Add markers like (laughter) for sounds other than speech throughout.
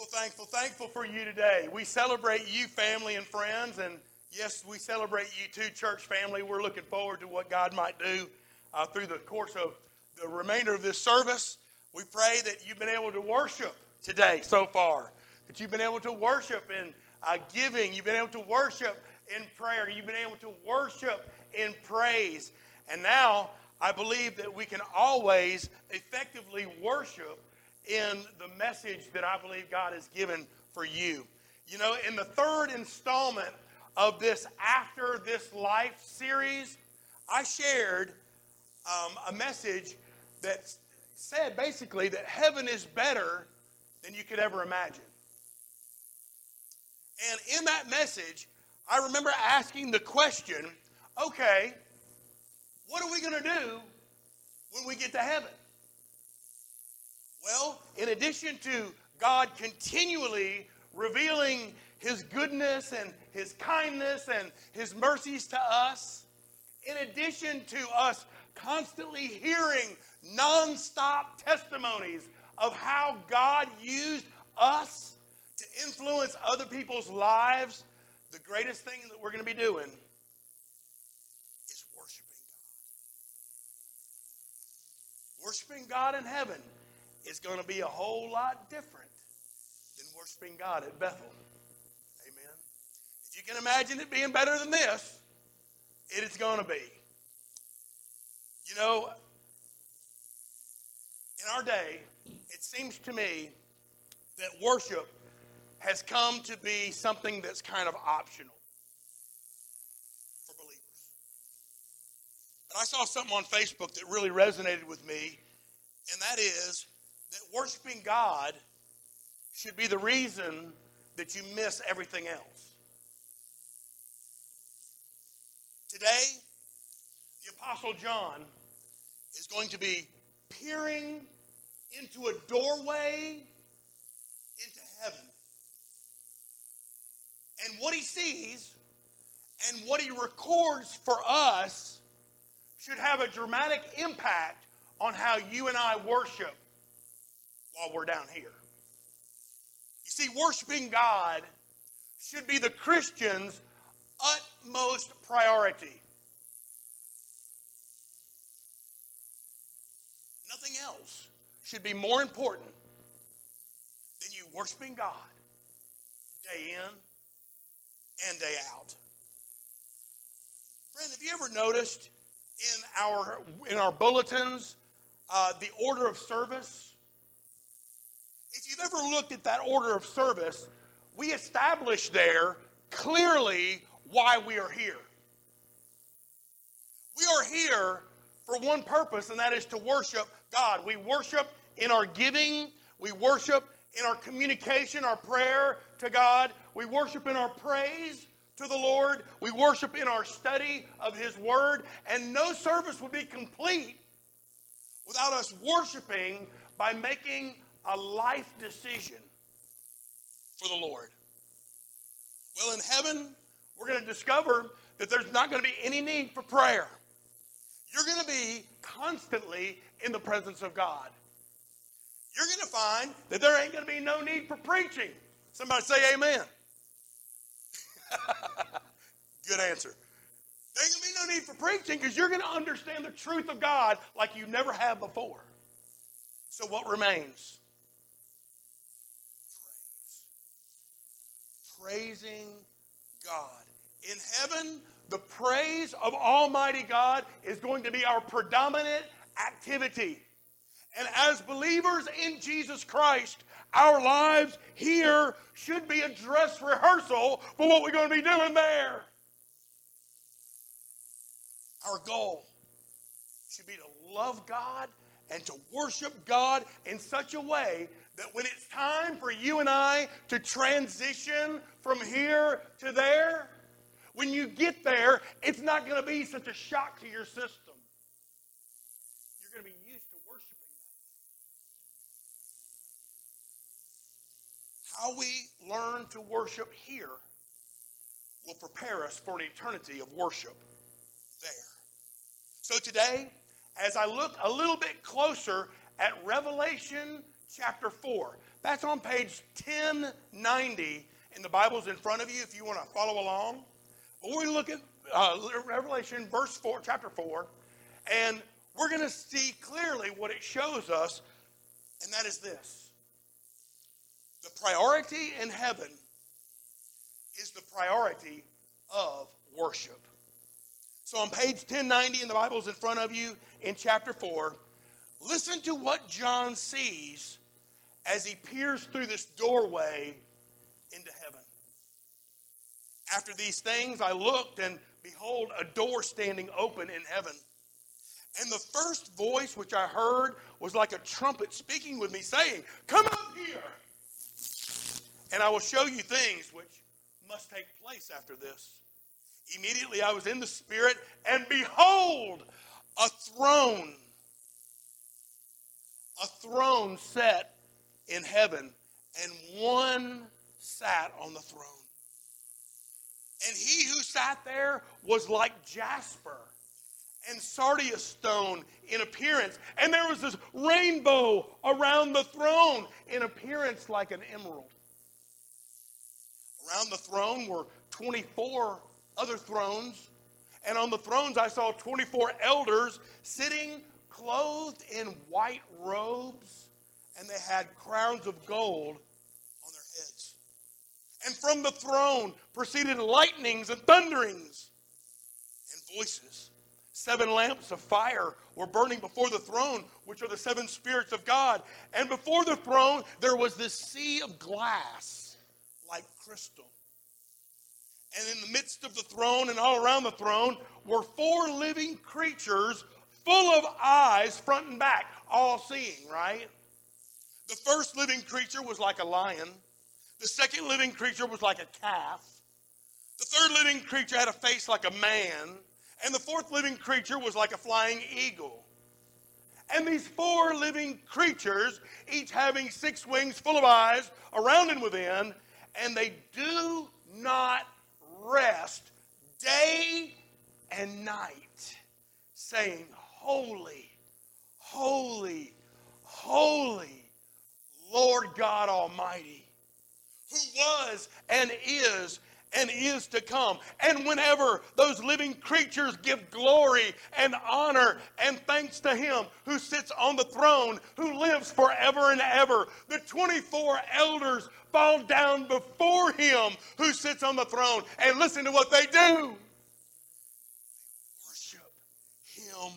Thankful, thankful, thankful for you today. We celebrate you, family and friends, and yes, we celebrate you too, church family. We're looking forward to what God might do uh, through the course of the remainder of this service. We pray that you've been able to worship today so far, that you've been able to worship in uh, giving, you've been able to worship in prayer, you've been able to worship in praise. And now I believe that we can always effectively worship in the message that I believe God has given for you. You know, in the third installment of this After This Life series, I shared um, a message that said basically that heaven is better than you could ever imagine. And in that message, I remember asking the question okay, what are we going to do when we get to heaven? Well, in addition to God continually revealing his goodness and his kindness and his mercies to us, in addition to us constantly hearing nonstop testimonies of how God used us to influence other people's lives, the greatest thing that we're going to be doing is worshiping God. Worshiping God in heaven is going to be a whole lot different than worshiping God at Bethel. Amen. If you can imagine it being better than this, it is going to be. You know, in our day, it seems to me that worship has come to be something that's kind of optional for believers. But I saw something on Facebook that really resonated with me, and that is that worshiping God should be the reason that you miss everything else. Today, the Apostle John is going to be peering into a doorway into heaven. And what he sees and what he records for us should have a dramatic impact on how you and I worship while we're down here. You see, worshiping God should be the Christian's utmost priority. Nothing else should be more important than you worshiping God day in and day out. Friend, have you ever noticed in our in our bulletins uh, the order of service? If you've ever looked at that order of service, we establish there clearly why we are here. We are here for one purpose, and that is to worship God. We worship in our giving, we worship in our communication, our prayer to God, we worship in our praise to the Lord, we worship in our study of His Word, and no service would be complete without us worshiping by making a life decision for the Lord. Well, in heaven, we're going to discover that there's not going to be any need for prayer. You're going to be constantly in the presence of God. You're going to find that there ain't going to be no need for preaching. Somebody say amen. (laughs) Good answer. There ain't going to be no need for preaching because you're going to understand the truth of God like you never have before. So, what remains? Praising God. In heaven, the praise of Almighty God is going to be our predominant activity. And as believers in Jesus Christ, our lives here should be a dress rehearsal for what we're going to be doing there. Our goal should be to love God and to worship God in such a way that when it's time for you and I to transition from here to there, when you get there, it's not going to be such a shock to your system. You're going to be used to worshiping that How we learn to worship here will prepare us for an eternity of worship there. So today, as I look a little bit closer at Revelation chapter 4. That's on page 1090 in the Bibles in front of you if you want to follow along. We look at uh, Revelation verse 4, chapter 4, and we're going to see clearly what it shows us, and that is this. The priority in heaven is the priority of worship. So on page 1090 in the Bibles in front of you in chapter 4, listen to what John sees as he peers through this doorway into heaven. After these things, I looked, and behold, a door standing open in heaven. And the first voice which I heard was like a trumpet speaking with me, saying, Come up here, and I will show you things which must take place after this. Immediately I was in the Spirit, and behold, a throne, a throne set in heaven, and one sat on the throne. And he who sat there was like jasper and sardius stone in appearance. And there was this rainbow around the throne in appearance like an emerald. Around the throne were 24 other thrones. And on the thrones I saw 24 elders sitting clothed in white robes, and they had crowns of gold on their heads. And from the throne proceeded lightnings and thunderings and voices. Seven lamps of fire were burning before the throne, which are the seven spirits of God. And before the throne, there was this sea of glass like crystal. And in the midst of the throne and all around the throne were four living creatures full of eyes, front and back, all seeing, right? The first living creature was like a lion. The second living creature was like a calf. The third living creature had a face like a man. And the fourth living creature was like a flying eagle. And these four living creatures, each having six wings full of eyes around and within, and they do not rest day and night, saying, Holy, holy, holy, Lord God Almighty, who was and is and is to come. And whenever those living creatures give glory and honor and thanks to Him who sits on the throne, who lives forever and ever, the 24 elders fall down before Him who sits on the throne and listen to what they do. Worship Him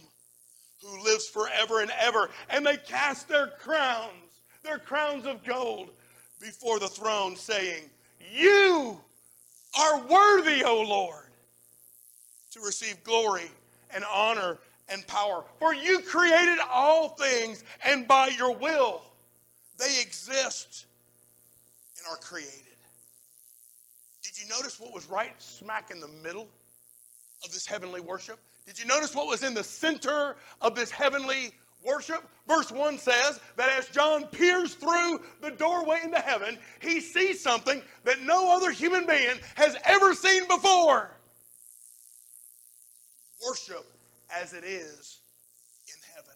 who lives forever and ever. And they cast their crowns, their crowns of gold, before the throne, saying, You are worthy, O Lord, to receive glory and honor and power. For you created all things, and by your will they exist and are created. Did you notice what was right smack in the middle of this heavenly worship? Did you notice what was in the center of this heavenly worship. Verse 1 says that as John peers through the doorway into heaven, he sees something that no other human being has ever seen before. Worship as it is in heaven.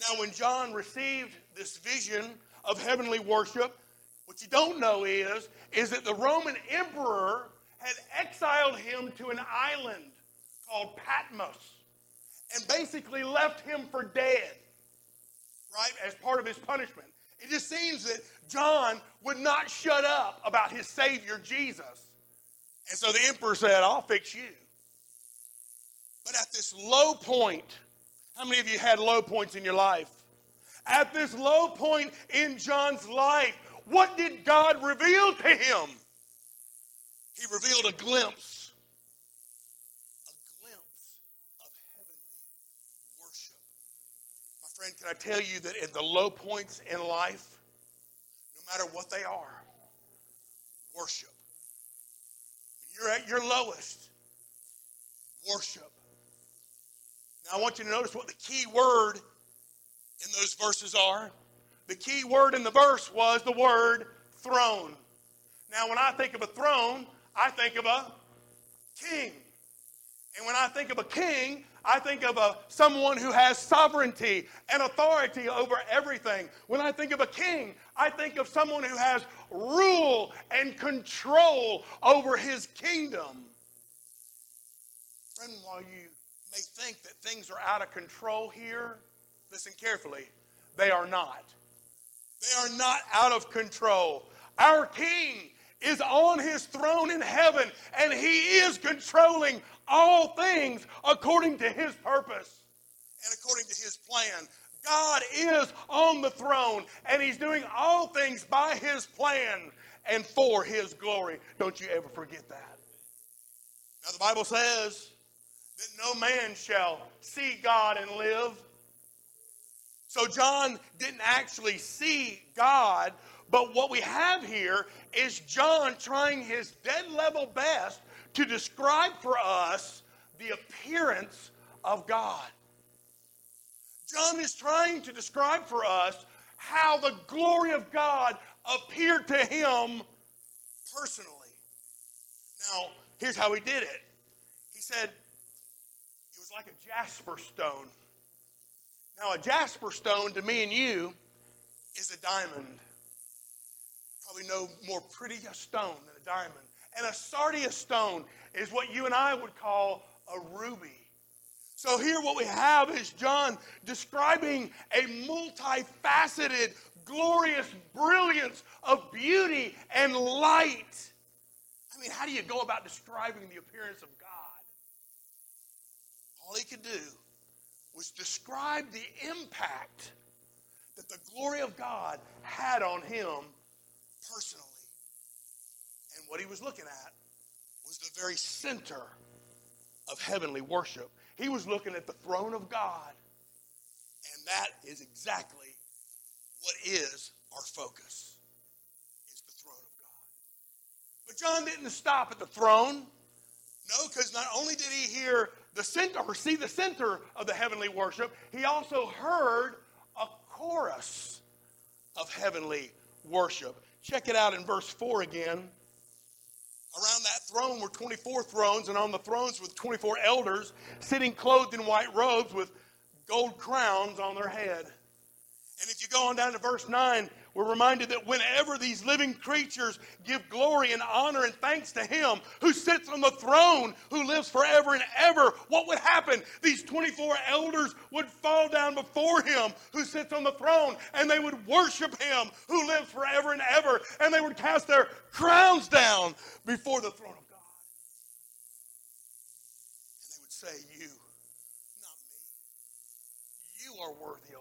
Now, when John received this vision of heavenly worship, what you don't know is, is that the Roman emperor had exiled him to an island called Patmos and basically left him for dead, right, as part of his punishment. It just seems that John would not shut up about his Savior, Jesus. And so the emperor said, I'll fix you. But at this low point, how many of you had low points in your life? At this low point in John's life, what did God reveal to him? He revealed a glimpse Friend, can I tell you that in the low points in life, no matter what they are, worship. When you're at your lowest, worship. Now, I want you to notice what the key word in those verses are. The key word in the verse was the word throne. Now, when I think of a throne, I think of a king. And when I think of a king, I think of a, someone who has sovereignty and authority over everything. When I think of a king, I think of someone who has rule and control over his kingdom. Friend, while you may think that things are out of control here, listen carefully. They are not. They are not out of control. Our king is on his throne in heaven, and he is controlling all things according to his purpose and according to his plan. God is on the throne, and he's doing all things by his plan and for his glory. Don't you ever forget that. Now, the Bible says that no man shall see God and live. So, John didn't actually see God, but what we have here is John trying his dead level best to describe for us the appearance of God. John is trying to describe for us how the glory of God appeared to him personally. Now, here's how he did it. He said it was like a jasper stone. Now, a jasper stone to me and you is a diamond. Probably no more pretty a stone than a diamond. And a sardius stone is what you and I would call a ruby. So here what we have is John describing a multifaceted, glorious brilliance of beauty and light. I mean, how do you go about describing the appearance of God? All he could do was describe the impact that the glory of God had on him personally. What he was looking at was the very center of heavenly worship. He was looking at the throne of God. And that is exactly what is our focus. Is the throne of God. But John didn't stop at the throne. No, because not only did he hear the center or see the center of the heavenly worship, he also heard a chorus of heavenly worship. Check it out in verse 4 again. Around that throne were 24 thrones, and on the thrones were 24 elders sitting clothed in white robes with gold crowns on their head. And if you go on down to verse 9, we're reminded that whenever these living creatures give glory and honor and thanks to Him who sits on the throne, who lives forever and ever, what would happen? These 24 elders would fall down before Him who sits on the throne and they would worship Him who lives forever and ever. And they would cast their crowns down before the throne of God. And they would say, You, not me, you are worthy,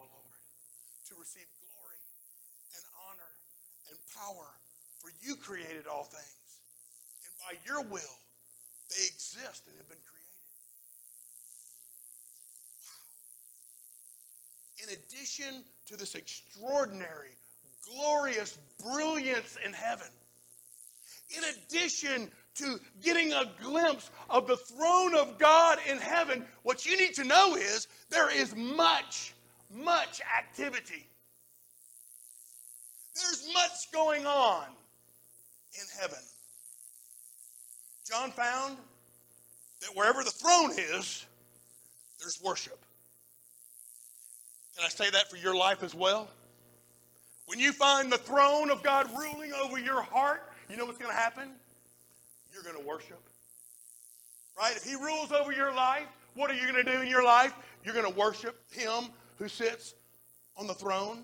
you created all things. And by your will, they exist and have been created. Wow. In addition to this extraordinary, glorious brilliance in heaven, in addition to getting a glimpse of the throne of God in heaven, what you need to know is there is much, much activity there's much going on in heaven. John found that wherever the throne is, there's worship. Can I say that for your life as well? When you find the throne of God ruling over your heart, you know what's going to happen? You're going to worship. Right? If He rules over your life, what are you going to do in your life? You're going to worship Him who sits on the throne.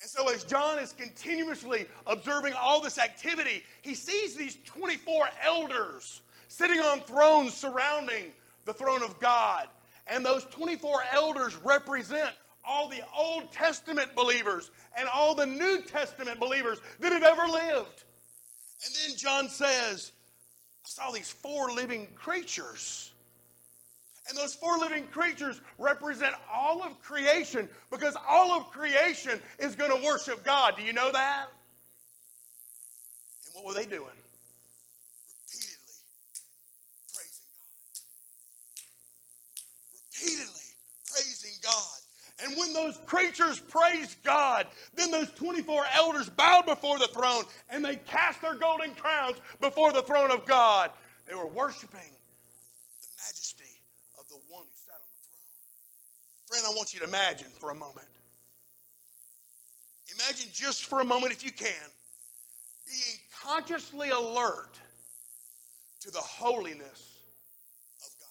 And so, as John is continuously observing all this activity, he sees these 24 elders sitting on thrones surrounding the throne of God. And those 24 elders represent all the Old Testament believers and all the New Testament believers that have ever lived. And then John says, I saw these four living creatures and those four living creatures represent all of creation because all of creation is going to worship God. Do you know that? And what were they doing? Repeatedly praising God. Repeatedly praising God. And when those creatures praised God, then those 24 elders bowed before the throne and they cast their golden crowns before the throne of God. They were worshiping Friend, I want you to imagine for a moment. Imagine just for a moment, if you can, being consciously alert to the holiness of God.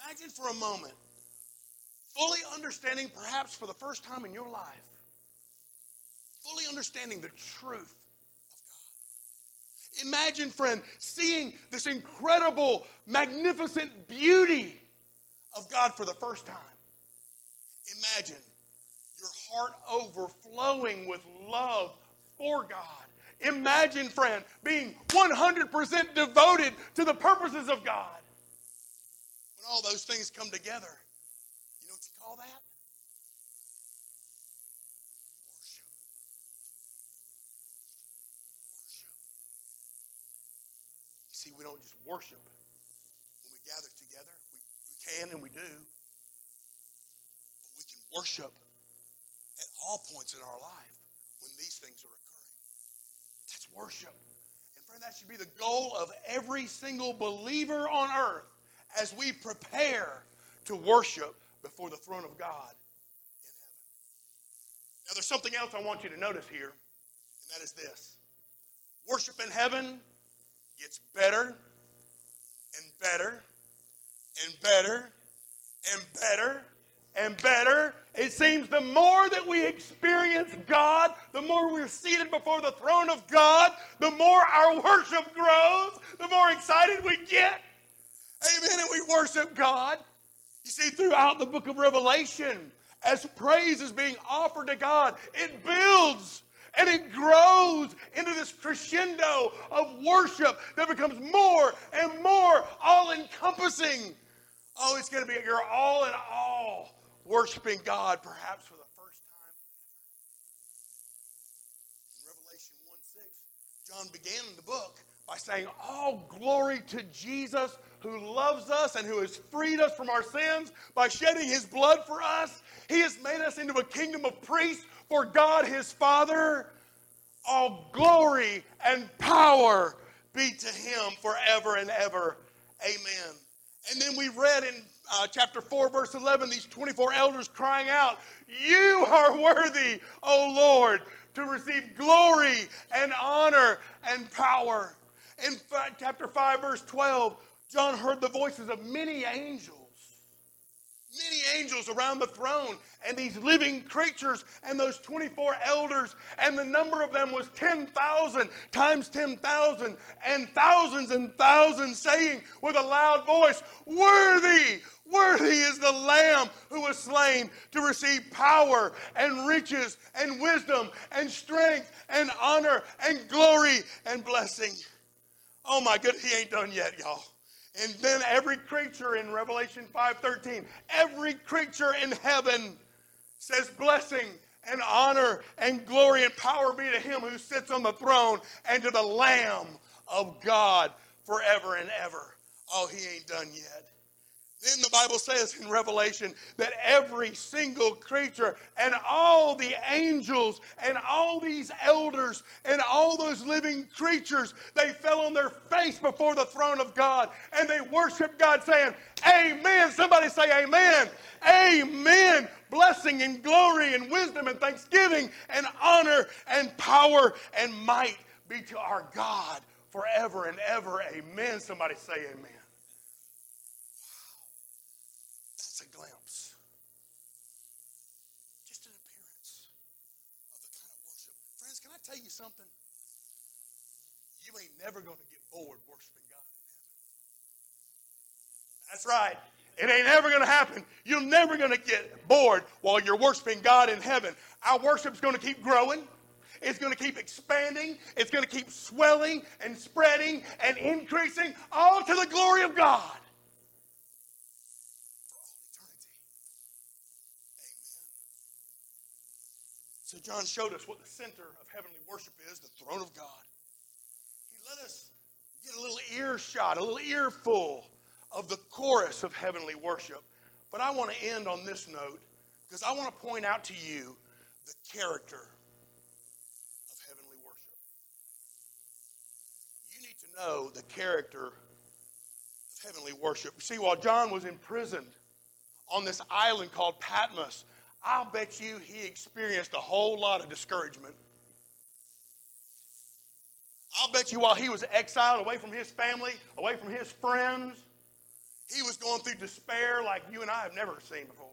Imagine for a moment fully understanding, perhaps for the first time in your life, fully understanding the truth. Imagine, friend, seeing this incredible, magnificent beauty of God for the first time. Imagine your heart overflowing with love for God. Imagine, friend, being 100% devoted to the purposes of God. When all those things come together, we don't just worship when we gather together. We, we can and we do. But we can worship at all points in our life when these things are occurring. That's worship. And friend, that should be the goal of every single believer on earth as we prepare to worship before the throne of God in heaven. Now, there's something else I want you to notice here, and that is this worship in heaven gets better and better and better and better and better. It seems the more that we experience God, the more we're seated before the throne of God, the more our worship grows, the more excited we get. Amen. And we worship God. You see, throughout the book of Revelation, as praise is being offered to God, it builds and it grows into this crescendo of worship that becomes more and more all encompassing. Oh, it's going to be your all in all worshiping God perhaps for the first time In Revelation 1 6, John began the book by saying, All glory to Jesus who loves us and who has freed us from our sins by shedding his blood for us. He has made us into a kingdom of priests for God his Father. All glory and power be to him forever and ever. Amen. And then we read in uh, chapter 4, verse 11, these 24 elders crying out, You are worthy, O Lord, to receive glory and honor and power. In chapter 5, verse 12, John heard the voices of many angels angels around the throne and these living creatures and those 24 elders and the number of them was 10,000 times 10,000 and thousands and thousands saying with a loud voice worthy worthy is the lamb who was slain to receive power and riches and wisdom and strength and honor and glory and blessing. Oh my goodness he ain't done yet y'all and then every creature in Revelation 5:13, every creature in heaven says blessing and honor and glory and power be to him who sits on the throne and to the lamb of God forever and ever. Oh, he ain't done yet. Then the Bible says in Revelation that every single creature and all the angels and all these elders and all those living creatures, they fell on their face before the throne of God and they worshiped God saying, Amen. Somebody say amen. Amen. Blessing and glory and wisdom and thanksgiving and honor and power and might be to our God forever and ever. Amen. Somebody say amen. Never going to get bored worshiping God in heaven. That's right. It ain't ever going to happen. You're never going to get bored while you're worshiping God in heaven. Our worship's going to keep growing. It's going to keep expanding. It's going to keep swelling and spreading and increasing, all to the glory of God. For all eternity. Amen. So John showed us what the center of heavenly worship is, the throne of God. Let us get a little earshot, a little earful of the chorus of heavenly worship. But I want to end on this note because I want to point out to you the character of heavenly worship. You need to know the character of Heavenly worship. See, while John was imprisoned on this island called Patmos, I'll bet you he experienced a whole lot of discouragement. I'll bet you while he was exiled away from his family, away from his friends, he was going through despair like you and I have never seen before.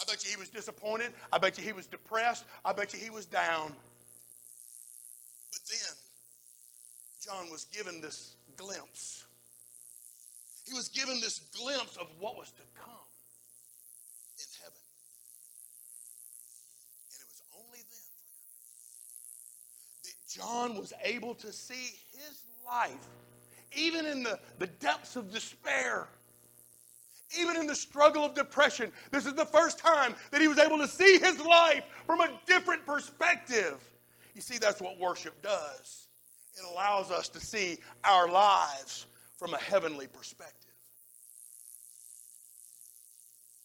I bet you he was disappointed. I bet you he was depressed. I bet you he was down. But then, John was given this glimpse. He was given this glimpse of what was to come John was able to see his life, even in the, the depths of despair even in the struggle of depression, this is the first time that he was able to see his life from a different perspective. You see, that's what worship does. It allows us to see our lives from a heavenly perspective.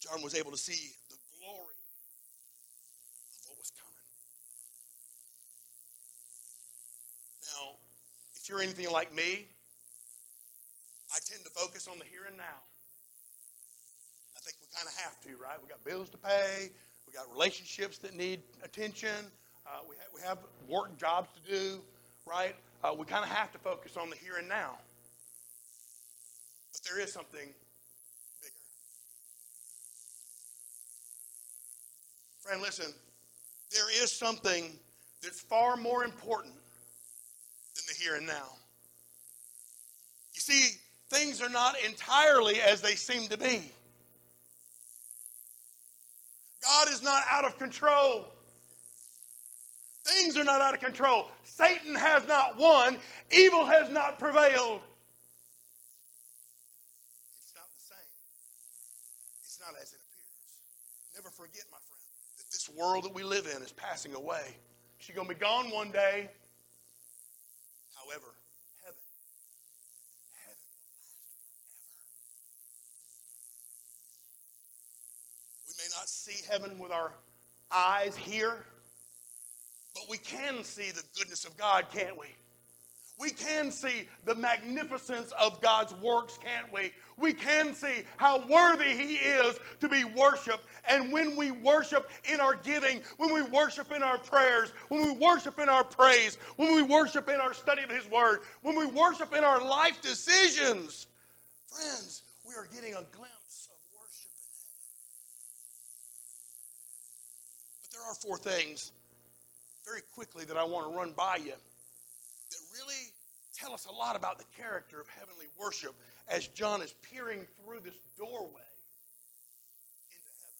John was able to see if you're anything like me, I tend to focus on the here and now I think we kind of have to, right? We got bills to pay. We got relationships that need attention. Uh, we, ha- we have work jobs to do, right? Uh, we kind of have to focus on the here and now. But there is something bigger. Friend, listen. There is something that's far more important the here and now. You see, things are not entirely as they seem to be. God is not out of control. Things are not out of control. Satan has not won. Evil has not prevailed. It's not the same. It's not as it appears. Never forget, my friend, that this world that we live in is passing away. She's going to be gone one day. However, not see heaven with our eyes here, but we can see the goodness of God, can't we? We can see the magnificence of God's works, can't we? We can see how worthy He is to be worshiped. And when we worship in our giving, when we worship in our prayers, when we worship in our praise, when we worship in our study of His Word, when we worship in our life decisions, friends, we are getting a glimpse of worship in heaven. But there are four things very quickly that I want to run by you that really tell us a lot about the character of heavenly worship as John is peering through this doorway into heaven.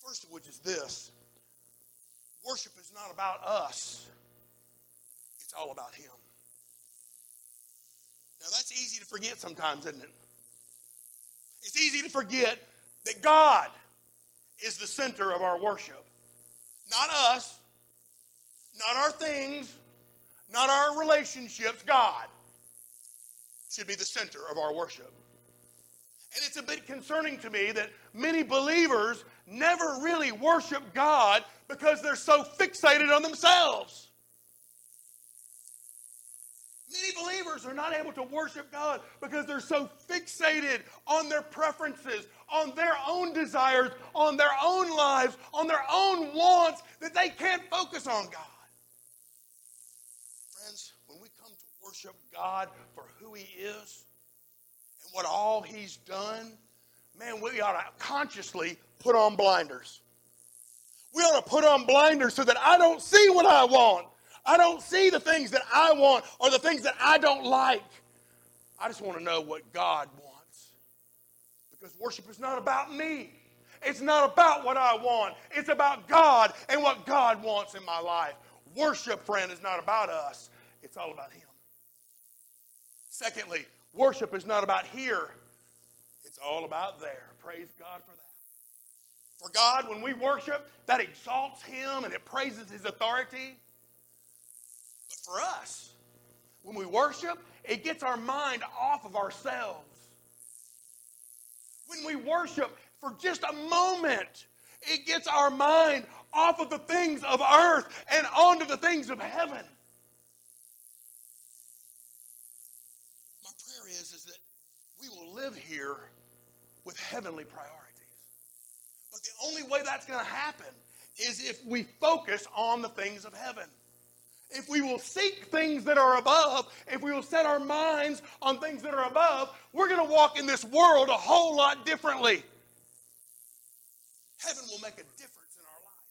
The first of which is this worship is not about us, it's all about Him. Now, that's easy to forget sometimes, isn't it? It's easy to forget that God is the center of our worship. Not us, not our things, not our relationships. God should be the center of our worship. And it's a bit concerning to me that many believers never really worship God because they're so fixated on themselves. Many believers are not able to worship God because they're so fixated on their preferences, on their own desires, on their own lives, on their own wants that they can't focus on God. Worship God for who He is and what all He's done, man, we ought to consciously put on blinders. We ought to put on blinders so that I don't see what I want. I don't see the things that I want or the things that I don't like. I just want to know what God wants. Because worship is not about me. It's not about what I want. It's about God and what God wants in my life. Worship, friend, is not about us. It's all about Him. Secondly, worship is not about here. It's all about there. Praise God for that. For God, when we worship, that exalts Him and it praises His authority. But for us, when we worship, it gets our mind off of ourselves. When we worship for just a moment, it gets our mind off of the things of earth and onto the things of heaven. Is, that we will live here with heavenly priorities. But the only way that's going to happen is if we focus on the things of heaven. If we will seek things that are above, if we will set our minds on things that are above, we're going to walk in this world a whole lot differently. Heaven will make a difference in our life.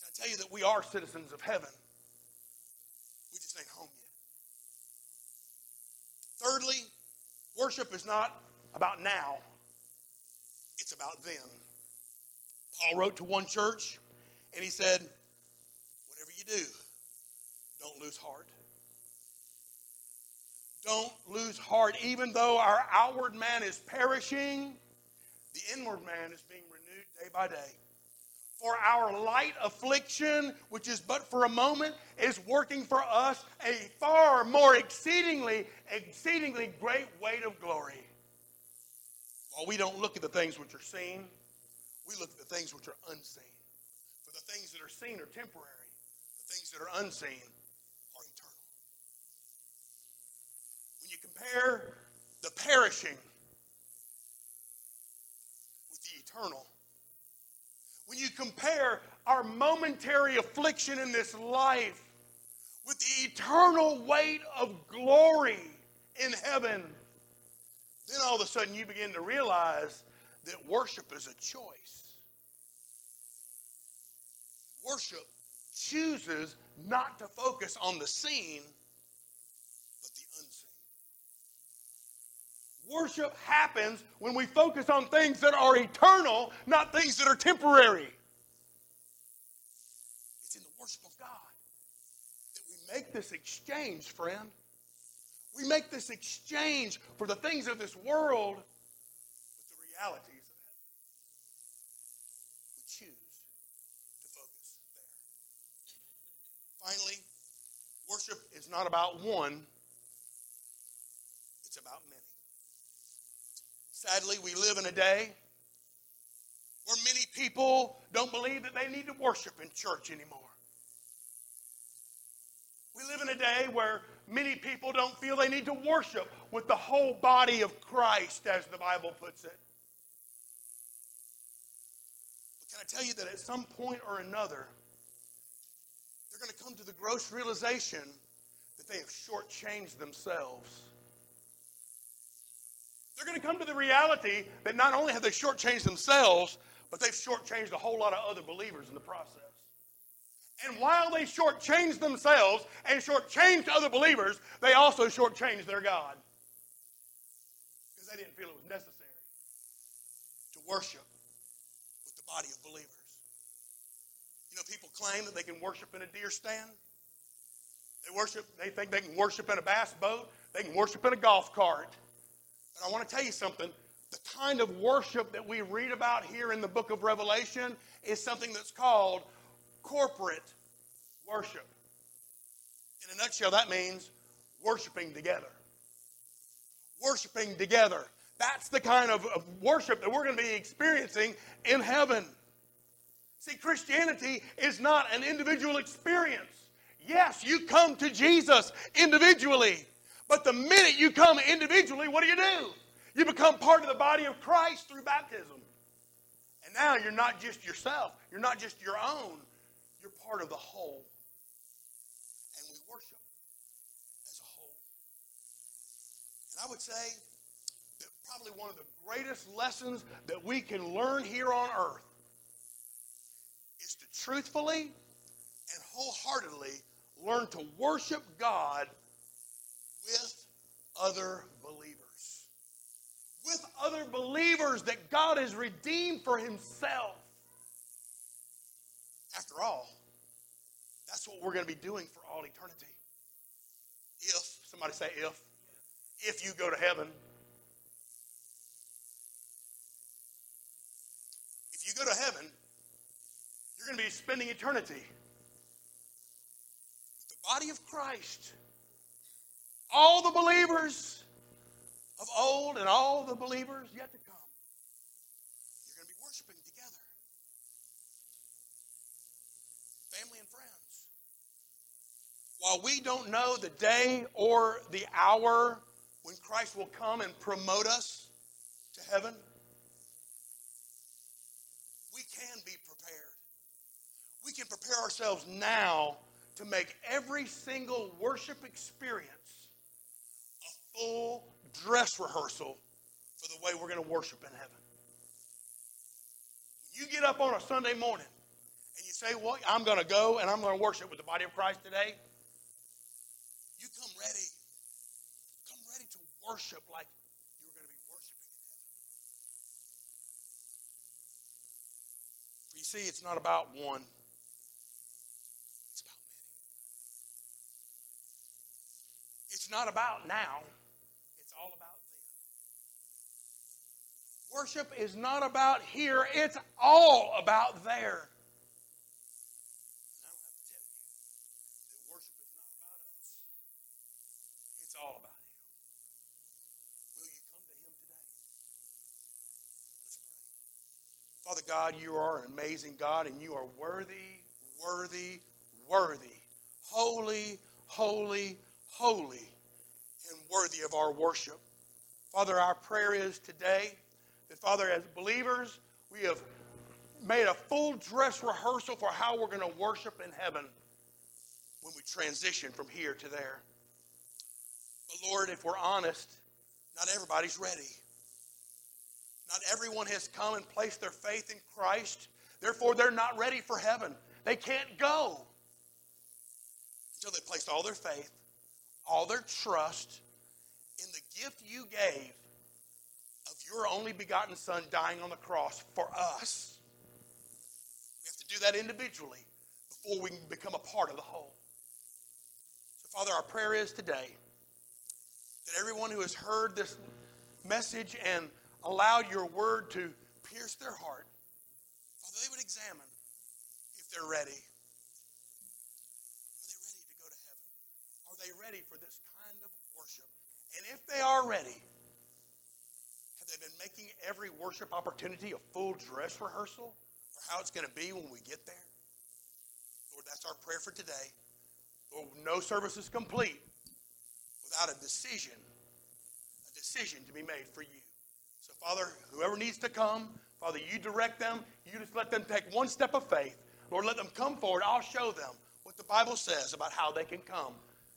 Can I tell you that we are citizens of heaven? We just ain't home yet. Thirdly, worship is not about now, it's about then. Paul wrote to one church and he said, Whatever you do, don't lose heart. Don't lose heart. Even though our outward man is perishing, the inward man is being renewed day by day. For our light affliction, which is but for a moment, is working for us a more exceedingly, exceedingly great weight of glory. While we don't look at the things which are seen, we look at the things which are unseen. For the things that are seen are temporary, the things that are unseen are eternal. When you compare the perishing with the eternal, when you compare our momentary affliction in this life with the eternal weight of glory in heaven, then all of a sudden you begin to realize that worship is a choice. Worship chooses not to focus on the seen, but the unseen. Worship happens when we focus on things that are eternal, not things that are temporary. Make this exchange, friend. We make this exchange for the things of this world with the realities of heaven. We choose to focus there. Finally, worship is not about one, it's about many. Sadly, we live in a day where many people don't believe that they need to worship in church anymore. We live in a day where many people don't feel they need to worship with the whole body of Christ, as the Bible puts it. But can I tell you that at some point or another, they're going to come to the gross realization that they have shortchanged themselves. They're going to come to the reality that not only have they shortchanged themselves, but they've shortchanged a whole lot of other believers in the process. And while they shortchanged themselves and shortchanged other believers, they also shortchanged their God. Because they didn't feel it was necessary to worship with the body of believers. You know, people claim that they can worship in a deer stand. They worship, they think they can worship in a bass boat, they can worship in a golf cart. But I want to tell you something. The kind of worship that we read about here in the book of Revelation is something that's called corporate worship. In a nutshell, that means worshiping together. Worshiping together. That's the kind of, of worship that we're going to be experiencing in heaven. See, Christianity is not an individual experience. Yes, you come to Jesus individually, but the minute you come individually, what do you do? You become part of the body of Christ through baptism. And now you're not just yourself, you're not just your own, you're part of the whole. And we worship as a whole. And I would say that probably one of the greatest lessons that we can learn here on earth is to truthfully and wholeheartedly learn to worship God with other believers. With other believers that God has redeemed for Himself. After all, that's what we're going to be doing for all eternity. If, somebody say if, if you go to heaven. If you go to heaven, you're going to be spending eternity the body of Christ. All the believers of old and all the believers yet to While we don't know the day or the hour when Christ will come and promote us to heaven, we can be prepared. We can prepare ourselves now to make every single worship experience a full dress rehearsal for the way we're going to worship in heaven. You get up on a Sunday morning and you say, Well, I'm going to go and I'm going to worship with the body of Christ today. Worship like you were going to be worshiping in heaven. You see, it's not about one, it's about many. It's not about now, it's all about then. Worship is not about here, it's all about there. Father God, you are an amazing God and you are worthy, worthy, worthy, holy, holy, holy, and worthy of our worship. Father, our prayer is today that, Father, as believers, we have made a full dress rehearsal for how we're going to worship in heaven when we transition from here to there. But Lord, if we're honest, not everybody's ready. Not everyone has come and placed their faith in Christ. Therefore, they're not ready for heaven. They can't go until they place all their faith, all their trust in the gift you gave of your only begotten Son dying on the cross for us. We have to do that individually before we can become a part of the whole. So, Father, our prayer is today that everyone who has heard this message and allowed your word to pierce their heart, Father, they would examine if they're ready. Are they ready to go to heaven? Are they ready for this kind of worship? And if they are ready, have they been making every worship opportunity a full dress rehearsal for how it's going to be when we get there? Lord, that's our prayer for today. Lord, no service is complete without a decision, a decision to be made for you. So, Father, whoever needs to come, Father, you direct them. You just let them take one step of faith. Lord, let them come forward. I'll show them what the Bible says about how they can come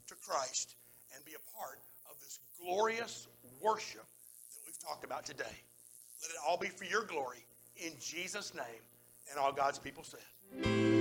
to Christ and be a part of this glorious worship that we've talked about today. Let it all be for your glory in Jesus' name. And all God's people said.